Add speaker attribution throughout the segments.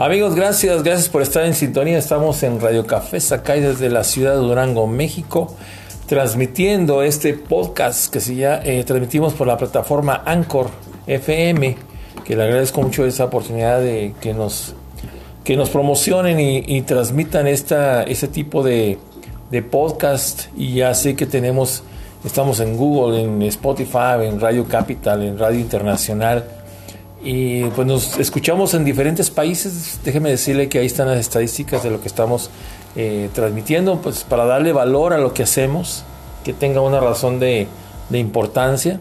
Speaker 1: Amigos, gracias, gracias por estar en sintonía. Estamos en Radio Café Sacay desde la ciudad de Durango, México, transmitiendo este podcast que se ya eh, transmitimos por la plataforma Anchor FM, que le agradezco mucho esa oportunidad de que nos que nos promocionen y, transmitan esta, este tipo de, de podcast. Y ya sé que tenemos, estamos en Google, en Spotify, en Radio Capital, en Radio Internacional y pues nos escuchamos en diferentes países. Déjeme decirle que ahí están las estadísticas de lo que estamos eh, transmitiendo, pues para darle valor a lo que hacemos, que tenga una razón de, de importancia.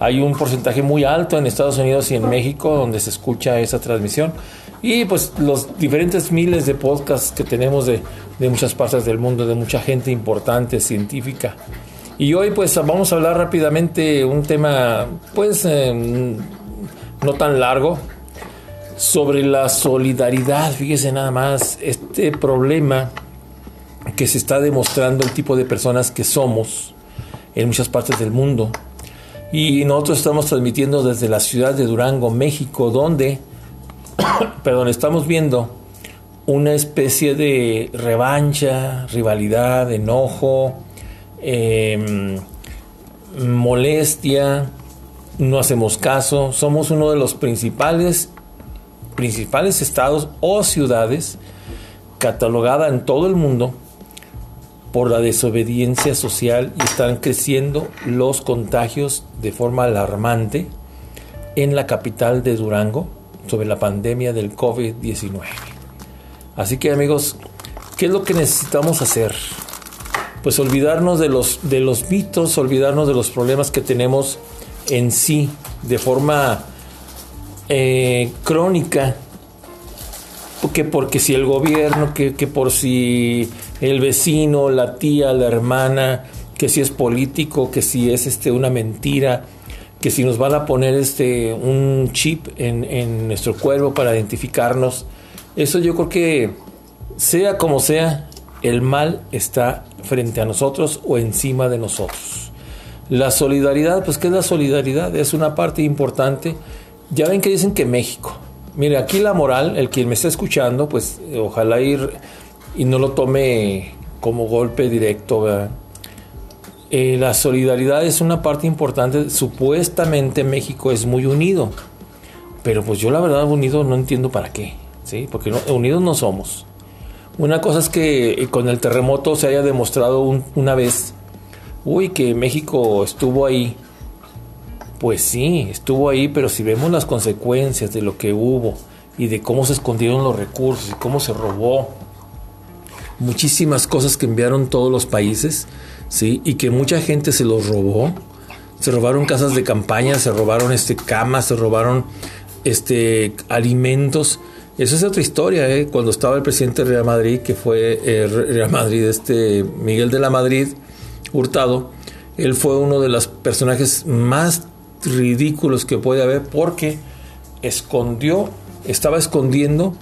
Speaker 1: Hay un porcentaje muy alto en Estados Unidos y en México donde se escucha esa transmisión. Y pues los diferentes miles de podcasts que tenemos de, de muchas partes del mundo, de mucha gente importante, científica. Y hoy pues vamos a hablar rápidamente un tema pues eh, no tan largo, sobre la solidaridad. Fíjese nada más, este problema que se está demostrando el tipo de personas que somos en muchas partes del mundo. Y nosotros estamos transmitiendo desde la ciudad de Durango, México, donde, perdón, estamos viendo una especie de revancha, rivalidad, enojo, em, molestia, no hacemos caso, somos uno de los principales, principales estados o ciudades catalogada en todo el mundo por la desobediencia social y están creciendo los contagios de forma alarmante en la capital de Durango sobre la pandemia del COVID-19. Así que amigos, ¿qué es lo que necesitamos hacer? Pues olvidarnos de los, de los mitos, olvidarnos de los problemas que tenemos en sí de forma eh, crónica, porque, porque si el gobierno, que, por si el vecino, la tía, la hermana, que si es político, que si es este, una mentira, que si nos van a poner este, un chip en, en nuestro cuerpo para identificarnos, eso yo creo que sea como sea, el mal está frente a nosotros o encima de nosotros. La solidaridad, pues ¿qué es la solidaridad? Es una parte importante. Ya ven que dicen que México. Mire, aquí la moral, el quien me está escuchando, pues ojalá ir y no lo tome como golpe directo. Eh, la solidaridad es una parte importante. Supuestamente México es muy unido. Pero pues yo la verdad unido no entiendo para qué. ¿sí? Porque unidos no somos. Una cosa es que eh, con el terremoto se haya demostrado una vez uy, que México estuvo ahí. Pues sí, estuvo ahí, pero si vemos las consecuencias de lo que hubo y de cómo se escondieron los recursos y cómo se robó, muchísimas cosas que enviaron todos los países, ¿sí? Y que mucha gente se los robó. Se robaron casas de campaña, se robaron este, camas, se robaron este, alimentos. Esa es otra historia, ¿eh? Cuando estaba el presidente de Real Madrid, que fue eh, Real Madrid, este Miguel de la Madrid, Hurtado, él fue uno de los personajes más ridículos que puede haber porque escondió, estaba escondiendo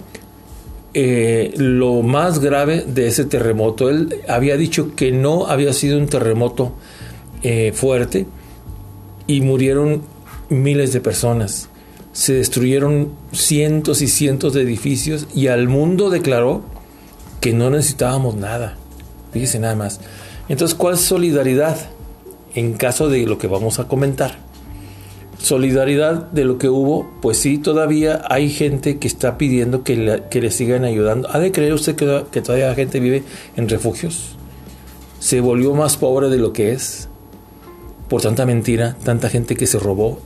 Speaker 1: eh, lo más grave de ese terremoto. Él había dicho que no había sido un terremoto eh, fuerte y murieron miles de personas. Se destruyeron cientos y cientos de edificios y al mundo declaró que no necesitábamos nada. Fíjese nada más. Entonces, ¿cuál es solidaridad? En caso de lo que vamos a comentar. Solidaridad de lo que hubo, pues sí, todavía hay gente que está pidiendo que le, sigan ayudando. ¿Ha de creer usted que, todavía la gente vive en refugios? Se volvió más pobre de lo que es por tanta mentira, tanta gente que se robó.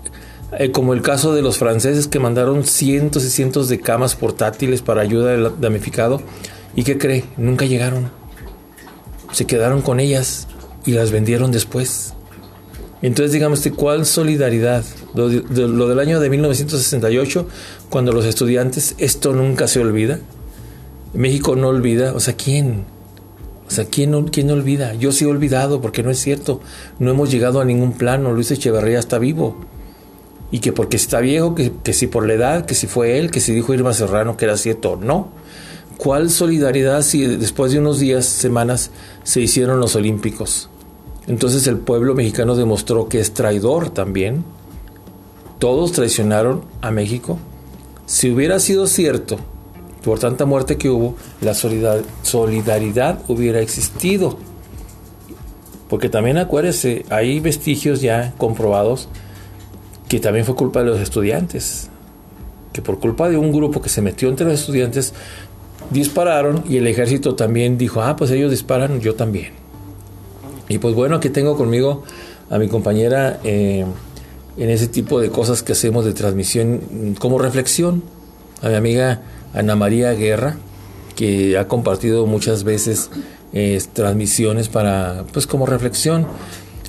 Speaker 1: Eh, como el caso de los franceses que mandaron cientos y cientos de camas portátiles para ayuda al damnificado. ¿Y qué cree? Nunca llegaron se quedaron con ellas y las vendieron después. Entonces, digamos, ¿cuál solidaridad? Lo, del año de 1968, cuando los estudiantes, esto nunca se olvida. México no olvida, o sea, ¿quién? O sea, ¿quién no, ¿quién olvida? Yo sí he olvidado, porque no es cierto. No hemos llegado a ningún plano. Luis Echeverría está vivo. Y que porque está viejo, que, que si por la edad, que si fue él, que si dijo Irma Serrano que era cierto. No. ¿Cuál solidaridad si después de unos días, semanas, se hicieron los Olímpicos? Entonces el pueblo mexicano demostró que es traidor también. Todos traicionaron a México. Si hubiera sido cierto por tanta muerte que hubo, la solidaridad hubiera existido. Porque también acuérdese, hay vestigios ya comprobados que también fue culpa de los estudiantes. Que por culpa de un grupo que se metió entre los estudiantes, dispararon y el ejército también dijo, ah, pues ellos disparan, yo también. Y pues bueno, aquí tengo conmigo a mi compañera eh, en ese tipo de cosas que hacemos de transmisión como reflexión, a mi amiga Ana María Guerra, que ha compartido muchas veces eh, transmisiones para, pues como reflexión.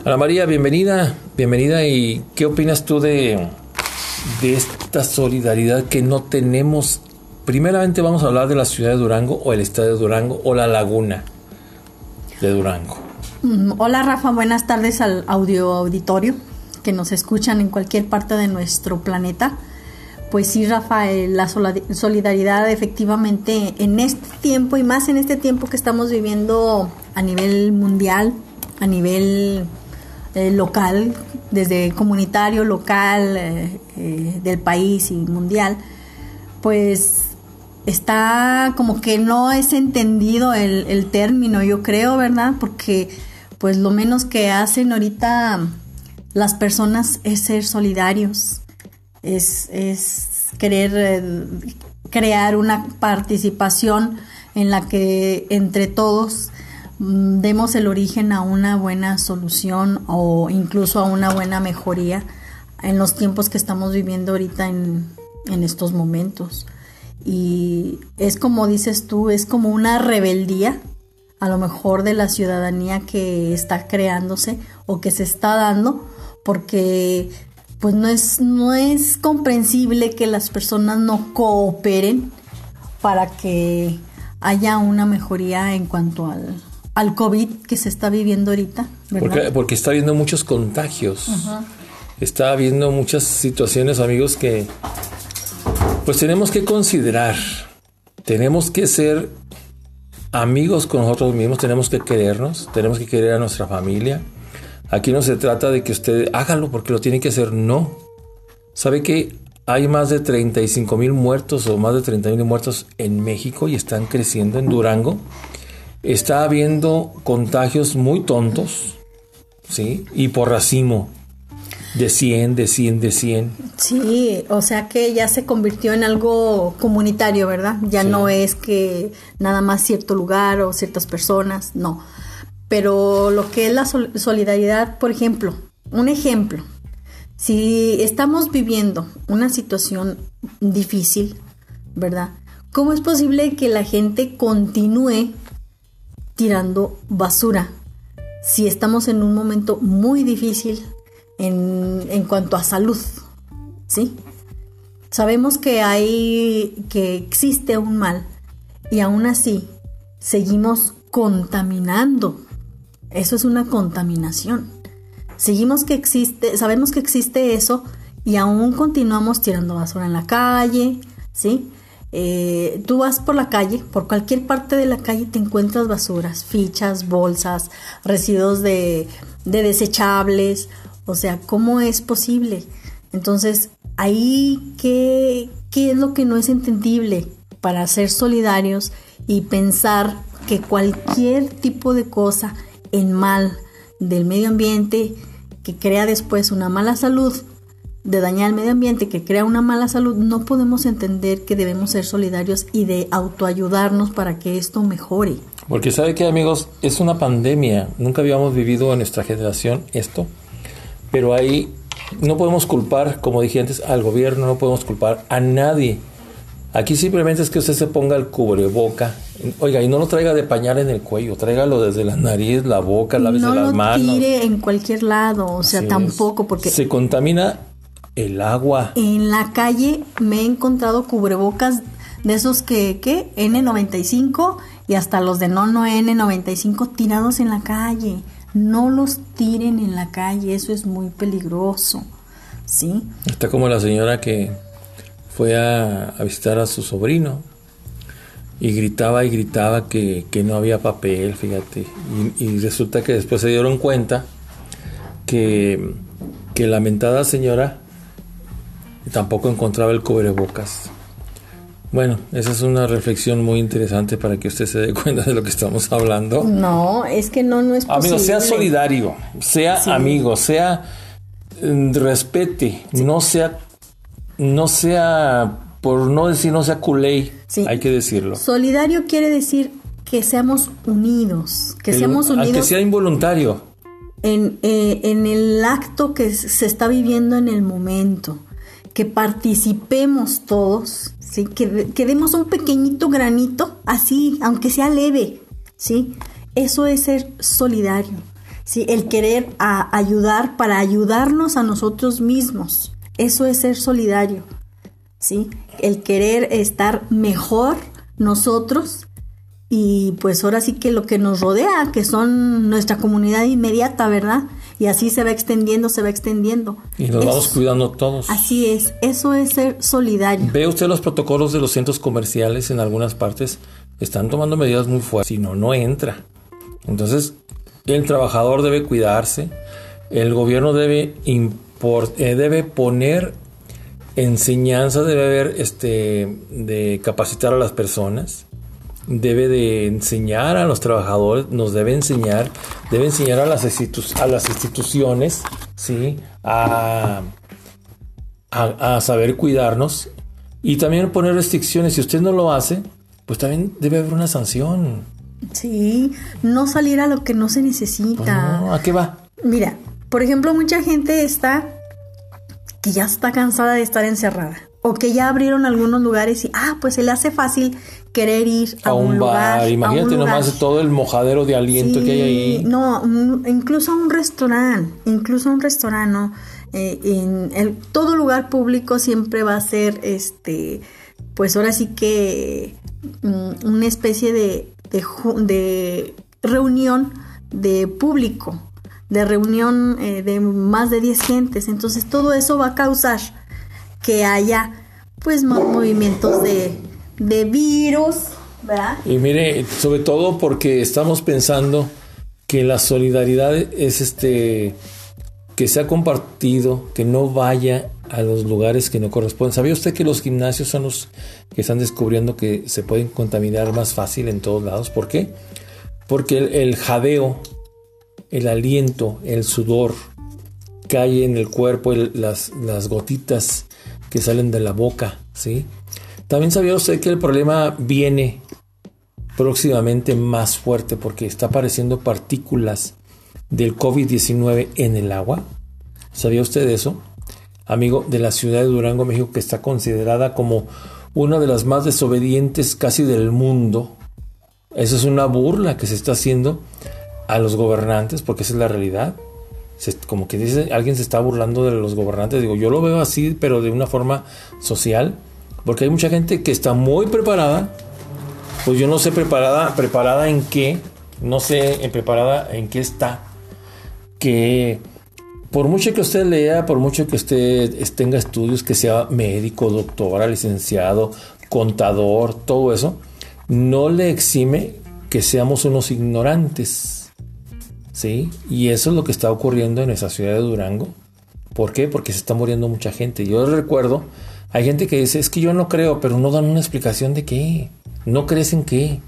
Speaker 1: Ana María, bienvenida, bienvenida y ¿qué opinas tú de, de esta solidaridad que no tenemos? Primeramente vamos a hablar de la ciudad de Durango o el estado de Durango o la laguna de Durango.
Speaker 2: Mm, hola Rafa, buenas tardes al audio auditorio que nos escuchan en cualquier parte de nuestro planeta. Pues sí, Rafael, la solidaridad efectivamente en este tiempo y más en este tiempo que estamos viviendo a nivel mundial, a nivel eh, local, desde comunitario, local, eh, eh, del país y mundial, pues está como que no es entendido el, término, yo creo, ¿verdad? Porque pues lo menos que hacen ahorita las personas es ser solidarios es, querer eh, crear una participación en la que entre todos mm, demos el origen a una buena solución o incluso a una buena mejoría en los tiempos que estamos viviendo ahorita en, en estos momentos. Y es como dices tú, es como una rebeldía a lo mejor de la ciudadanía que está creándose o que se está dando, porque pues no es, no es comprensible que las personas no cooperen para que haya una mejoría en cuanto al, al COVID que se está viviendo ahorita.
Speaker 1: Porque, porque, está habiendo muchos contagios. Está habiendo muchas situaciones, amigos, que pues tenemos que considerar. Tenemos que ser amigos con nosotros mismos, tenemos que querernos, tenemos que querer a nuestra familia Aquí no se trata de que usted hágalo porque lo tiene que hacer, no. ¿Sabe que hay más de 35 mil muertos o más de 30 mil muertos en México y están creciendo en Durango? Está habiendo contagios muy tontos, ¿sí? Y por racimo. De 100, de 100, de 100.
Speaker 2: Sí, o sea que ya se convirtió en algo comunitario, ¿verdad? Ya no es que nada más cierto lugar o ciertas personas, no pero lo que es la solidaridad, por ejemplo, un ejemplo, si estamos viviendo una situación difícil, ¿verdad? ¿Cómo es posible que la gente continúe tirando basura si estamos en un momento muy difícil en, cuanto a salud? ¿Sí? Sabemos que hay, que existe un mal y aún así seguimos contaminando eso es una contaminación. Seguimos que existe, sabemos que existe eso y aún continuamos tirando basura en la calle, ¿sí? Eh, tú vas por la calle, por cualquier parte de la calle te encuentras basuras, fichas, bolsas, residuos de, de desechables, o sea, ¿cómo es posible? Entonces, ahí, ¿qué, ¿qué es lo que no es entendible para ser solidarios y pensar que cualquier tipo de cosa en mal del medio ambiente que crea después una mala salud, de dañar el medio ambiente que crea una mala salud, no podemos entender que debemos ser solidarios y de autoayudarnos para que esto mejore.
Speaker 1: Porque sabe que amigos, es una pandemia, nunca habíamos vivido en nuestra generación esto, pero ahí no podemos culpar, como dije antes, al gobierno, no podemos culpar a nadie Aquí simplemente es que usted se ponga el cubreboca. Oiga, y no lo traiga de pañal en el cuello, tráigalo desde la nariz, la boca, la no las manos.
Speaker 2: No lo tire en cualquier lado, o sea, tampoco porque...
Speaker 1: Se contamina el agua.
Speaker 2: En la calle me he encontrado cubrebocas de esos que, ¿qué? N95 y hasta los de no, no N95 tirados en la calle. No los tiren en la calle, eso es muy peligroso, ¿sí?
Speaker 1: Está como la señora que fue a, visitar a su sobrino y gritaba y gritaba que, no había papel, fíjate. Y, resulta que después se dieron cuenta que, que lamentada señora tampoco encontraba el cubrebocas. Bueno, esa es una reflexión muy interesante para que usted se dé cuenta de lo que estamos hablando.
Speaker 2: No, es que no, no es
Speaker 1: posible. Amigo, sea solidario, sea amigo, sea mm, respete, no sea, no sea, por no decir no sea culé, hay que decirlo.
Speaker 2: Solidario quiere decir que seamos unidos, que seamos unidos.
Speaker 1: Que sea involuntario.
Speaker 2: En, eh, en el acto que se está viviendo en el momento, que participemos todos ¿sí? Que, que, demos un pequeñito granito, así, aunque sea leve, ¿sí? Eso es ser solidario, ¿sí? El querer ayudar para ayudarnos a nosotros mismos. Eso es ser solidario, ¿sí? El querer estar mejor nosotros y pues ahora sí que lo que nos rodea, que son nuestra comunidad inmediata, ¿verdad? Y así se va extendiendo, se va extendiendo.
Speaker 1: Y nos vamos cuidando todos.
Speaker 2: Así es, eso es ser solidario.
Speaker 1: ¿Ve usted los protocolos de los centros comerciales en algunas partes? Están tomando medidas muy fuertes, si no, no entra. Entonces, el trabajador debe cuidarse, el gobierno debe, eh, debe poner enseñanza, debe haber este, de capacitar a las personas debe de enseñar a los trabajadores, nos debe enseñar, debe enseñar a las, a las instituciones, ¿sí? A, a, saber cuidarnos y también poner restricciones. Si usted no lo hace, pues también debe haber una sanción.
Speaker 2: Sí, no salir a lo que no se necesita.
Speaker 1: Pues ¿A qué va?
Speaker 2: Mira, por ejemplo, mucha gente está que ya está cansada de estar encerrada o que ya abrieron algunos lugares y, ah, pues se le hace fácil querer ir a, un, bar.
Speaker 1: Imagínate nomás todo el mojadero de aliento que hay ahí.
Speaker 2: No, incluso a un restaurante, incluso a un restaurante, ¿no? Eh, en todo lugar público siempre va a ser, este, pues ahora sí que mm, una especie de, de, de, reunión de público, de reunión eh, de más de 10 gentes. Entonces todo eso va a causar que haya pues movimientos de, de virus, ¿verdad?
Speaker 1: Y mire, sobre todo porque estamos pensando que la solidaridad es este que sea compartido, que no vaya a los lugares que no corresponden. ¿Sabía usted que los gimnasios son los que están descubriendo que se pueden contaminar más fácil en todos lados? ¿Por qué? Porque el, jadeo, el aliento, el sudor cae en el cuerpo, las, las gotitas que salen de la boca, ¿sí? También sabía usted que el problema viene próximamente más fuerte porque está apareciendo partículas del COVID-19 en el agua. ¿Sabía usted eso? Amigo de la ciudad de Durango, México, que está considerada como una de las más desobedientes casi del mundo. Eso es una burla que se está haciendo a los gobernantes, porque esa es la realidad como que alguien se está burlando de los gobernantes. Digo, yo lo veo así, pero de una forma social, porque hay mucha gente que está muy preparada. Pues yo no sé preparada, preparada en qué, no sé preparada en qué está. Que por mucho que usted lea, por mucho que usted tenga estudios, que sea médico, doctora, licenciado, contador, todo eso, no le exime que seamos unos ignorantes ¿sí? Y eso es lo que está ocurriendo en esa ciudad de Durango. ¿Por qué? Porque se está muriendo mucha gente. Yo recuerdo, hay gente que dice, es que yo no creo, pero no dan una explicación de qué. No crees en qué.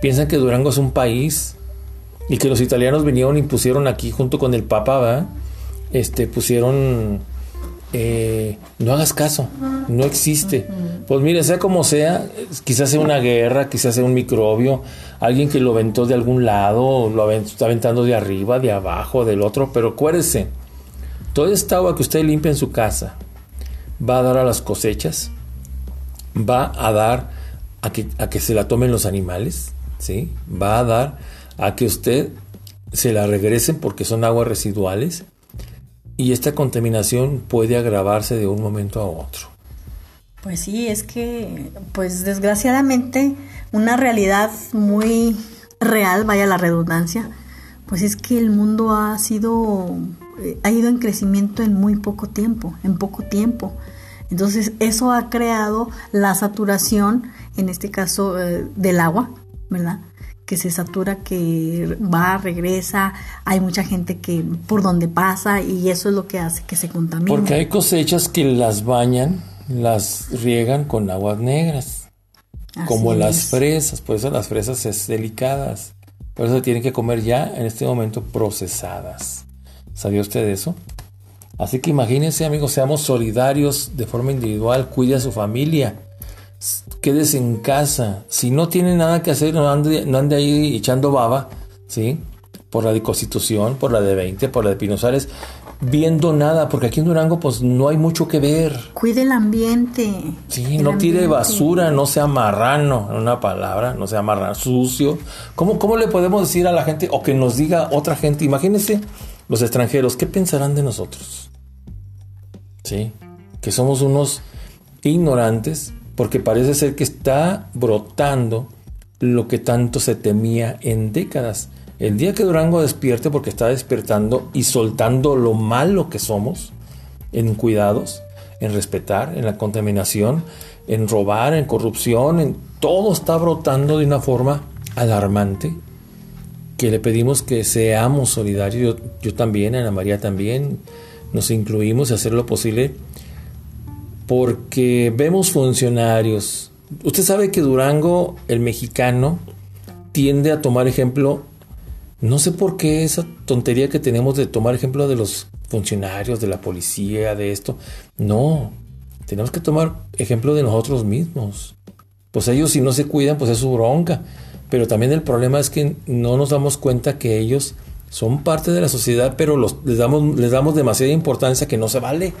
Speaker 1: Piensan que Durango es un país y que los italianos vinieron y pusieron aquí junto con el Papa, ¿verdad? Este, pusieron eh, no hagas caso, no existe. Pues mire, sea como sea, quizás sea una guerra, quizás sea un microbio, alguien que lo aventó de algún lado, lo está aventando de arriba, de abajo, del otro, pero acuérdese, toda esta agua que usted limpia en su casa va a dar a las cosechas, va a dar a que, a que se la tomen los animales, ¿sí? va a dar a que usted se la regresen porque son aguas residuales y esta contaminación puede agravarse de un momento a otro.
Speaker 2: Pues sí, es que, pues desgraciadamente, una realidad muy real, vaya la redundancia, pues es que el mundo ha sido, eh, ha ido en crecimiento en muy poco tiempo, en poco tiempo. Entonces eso ha creado la saturación, en este caso, eh, del agua, ¿verdad? que se satura, que va, regresa, hay mucha gente que por donde pasa y eso es lo que hace que se contamine.
Speaker 1: Porque hay cosechas que las bañan, las riegan con aguas negras. como las
Speaker 2: es.
Speaker 1: fresas, por eso las fresas es delicadas. Por eso tienen que comer ya en este momento procesadas. ¿Sabía usted de eso? Así que imagínense, amigos, seamos solidarios de forma individual, cuide a su familia, quédese en casa. Si no tiene nada que hacer, no ande, no ande ahí echando baba, ¿sí? Por la de Constitución, por la de 20, por la de Pinozares, viendo nada, porque aquí en Durango pues no hay mucho que ver.
Speaker 2: Cuide el ambiente.
Speaker 1: Sí,
Speaker 2: El
Speaker 1: no tire
Speaker 2: ambiente.
Speaker 1: basura, no sea marrano, en una palabra, no sea marrano, sucio. ¿Cómo, ¿Cómo le podemos decir a la gente o que nos diga otra gente? Imagínense los extranjeros, ¿qué pensarán de nosotros? Sí, que somos unos ignorantes porque parece ser que está brotando lo que tanto se temía en décadas. El día que Durango despierte porque está despertando y soltando lo malo que somos, en cuidados, en respetar, en la contaminación, en robar, en corrupción, en todo está brotando de una forma alarmante que le pedimos que seamos solidarios. Yo, yo también, Ana María también, nos incluimos a hacer lo posible porque vemos funcionarios. Usted sabe que Durango, el mexicano, tiende a tomar ejemplo, no sé por qué esa tontería que tenemos de tomar ejemplo de los funcionarios, de la policía, de esto. No, tenemos que tomar ejemplo de nosotros mismos. Pues ellos si no se cuidan, pues es su bronca. Pero también el problema es que no nos damos cuenta que ellos son parte de la sociedad, pero los, les, damos, les damos demasiada importancia que no se vale.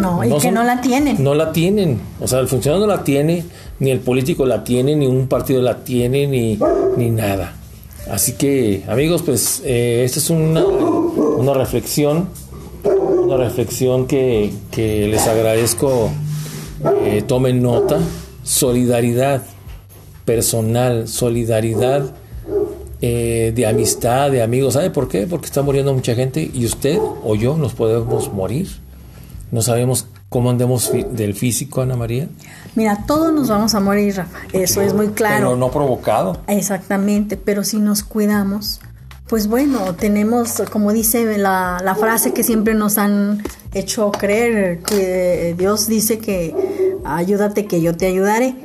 Speaker 2: No, y
Speaker 1: No
Speaker 2: que
Speaker 1: son-
Speaker 2: no la tienen.
Speaker 1: No la tienen. O sea, el funcionario no la tiene, ni el político la tiene, ni un partido la tiene, ni, ni nada. Así que, amigos, pues eh, esta es una, una reflexión, una reflexión que, que les agradezco eh, tomen nota. Solidaridad personal, solidaridad eh, de amistad, de amigos. ¿Sabe por qué? Porque está muriendo mucha gente y usted o yo nos podemos morir. No sabemos cómo andemos del físico, Ana María.
Speaker 2: Mira, todos nos vamos a morir, Rafa. Eso es muy claro.
Speaker 1: Pero no provocado.
Speaker 2: Exactamente, pero si nos cuidamos, pues bueno, tenemos, como dice la, la frase que siempre nos han hecho creer, que Dios dice que ayúdate que yo te ayudaré,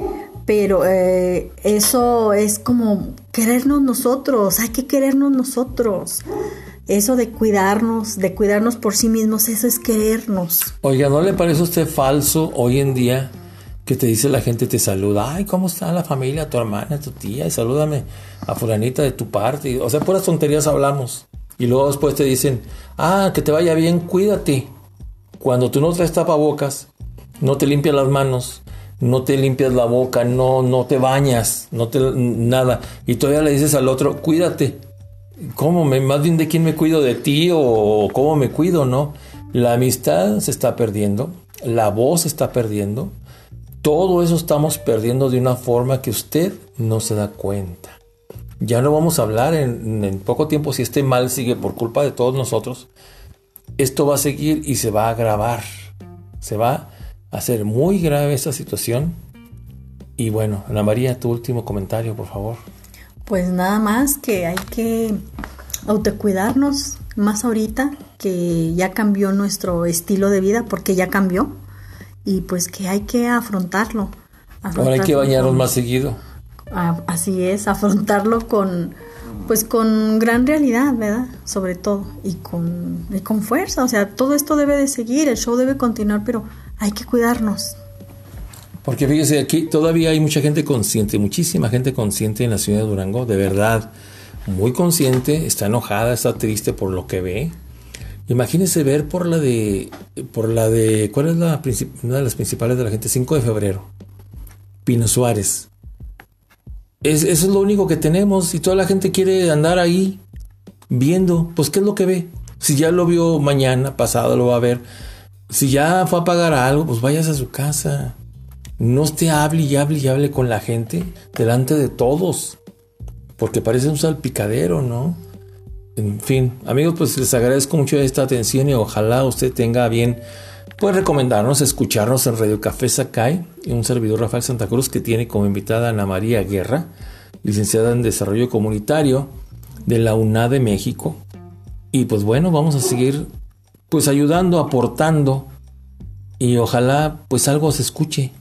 Speaker 2: pero eh, eso es como querernos nosotros, hay que querernos nosotros. Eso de cuidarnos, de cuidarnos por sí mismos, eso es querernos.
Speaker 1: Oiga, ¿no le parece a usted falso hoy en día que te dice la gente, te saluda? Ay, ¿cómo está la familia, tu hermana, tu tía? Y salúdame a fulanita de tu parte. O sea, puras tonterías hablamos. Y luego después te dicen, ah, que te vaya bien, cuídate. Cuando tú no traes tapabocas, no te limpias las manos, no te limpias la boca, no, no te bañas, no te nada. Y todavía le dices al otro, cuídate. ¿Cómo? Me, más bien de quién me cuido, de ti o cómo me cuido, ¿no? La amistad se está perdiendo, la voz se está perdiendo, todo eso estamos perdiendo de una forma que usted no se da cuenta. Ya no vamos a hablar en, en poco tiempo si este mal sigue por culpa de todos nosotros. Esto va a seguir y se va a agravar. Se va a hacer muy grave esta situación. Y bueno, Ana María, tu último comentario, por favor.
Speaker 2: Pues nada más que hay que autocuidarnos más ahorita que ya cambió nuestro estilo de vida porque ya cambió y pues que hay que afrontarlo.
Speaker 1: Ahora hay que bañarnos
Speaker 2: con-
Speaker 1: más seguido.
Speaker 2: Ah, así es, afrontarlo con pues con gran realidad, ¿verdad? Sobre todo y con y con fuerza, o sea, todo esto debe de seguir, el show debe continuar, pero hay que cuidarnos.
Speaker 1: Porque fíjese, aquí todavía hay mucha gente consciente, muchísima gente consciente en la ciudad de Durango, de verdad, muy consciente, está enojada, está triste por lo que ve. Imagínese ver por la de, por la de, ¿cuál es la una de las principales de la gente? 5 de febrero, Pino Suárez. Es, eso es lo único que tenemos y toda la gente quiere andar ahí viendo, pues ¿qué es lo que ve? Si ya lo vio mañana, pasado lo va a ver. Si ya fue a pagar algo, pues váyase a su casa. No esté hable y hable y hable con la gente delante de todos. Porque parece un salpicadero, ¿no? En fin, amigos, pues les agradezco mucho esta atención y ojalá usted tenga bien pues recomendarnos, escucharnos en Radio Café Sakai y un servidor Rafael Santa Cruz que tiene como invitada a Ana María Guerra, licenciada en Desarrollo Comunitario de la UNA de México. Y pues bueno, vamos a seguir pues ayudando, aportando y ojalá pues algo se escuche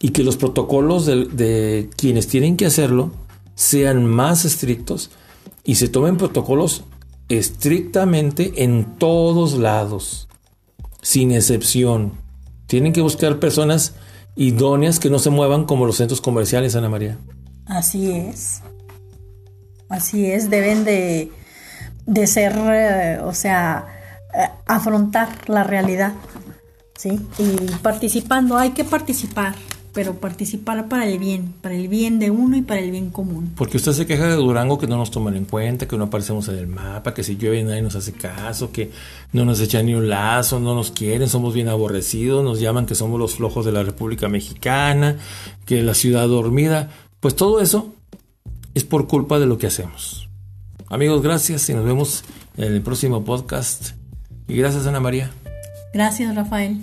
Speaker 1: y que los protocolos de, quienes tienen que hacerlo sean más estrictos y se tomen protocolos estrictamente en todos lados, sin excepción. Tienen que buscar personas idóneas que no se muevan como los centros comerciales, Ana María.
Speaker 2: Así es. Así es, deben de, de ser, eh, o sea, eh, afrontar la realidad, ¿sí? Y participando, hay que participar, pero participar para el bien, para el bien de uno y para el bien común.
Speaker 1: Porque usted se queja de Durango que no nos toman en cuenta, que no aparecemos en el mapa, que si llueve nadie nos hace caso, que no nos echan ni un lazo, no nos quieren, somos bien aborrecidos, nos llaman que somos los flojos de la República Mexicana, que la ciudad dormida. Pues todo eso es por culpa de lo que hacemos. Amigos, gracias y nos vemos en el próximo podcast. Y gracias, Ana María.
Speaker 2: Gracias, Rafael.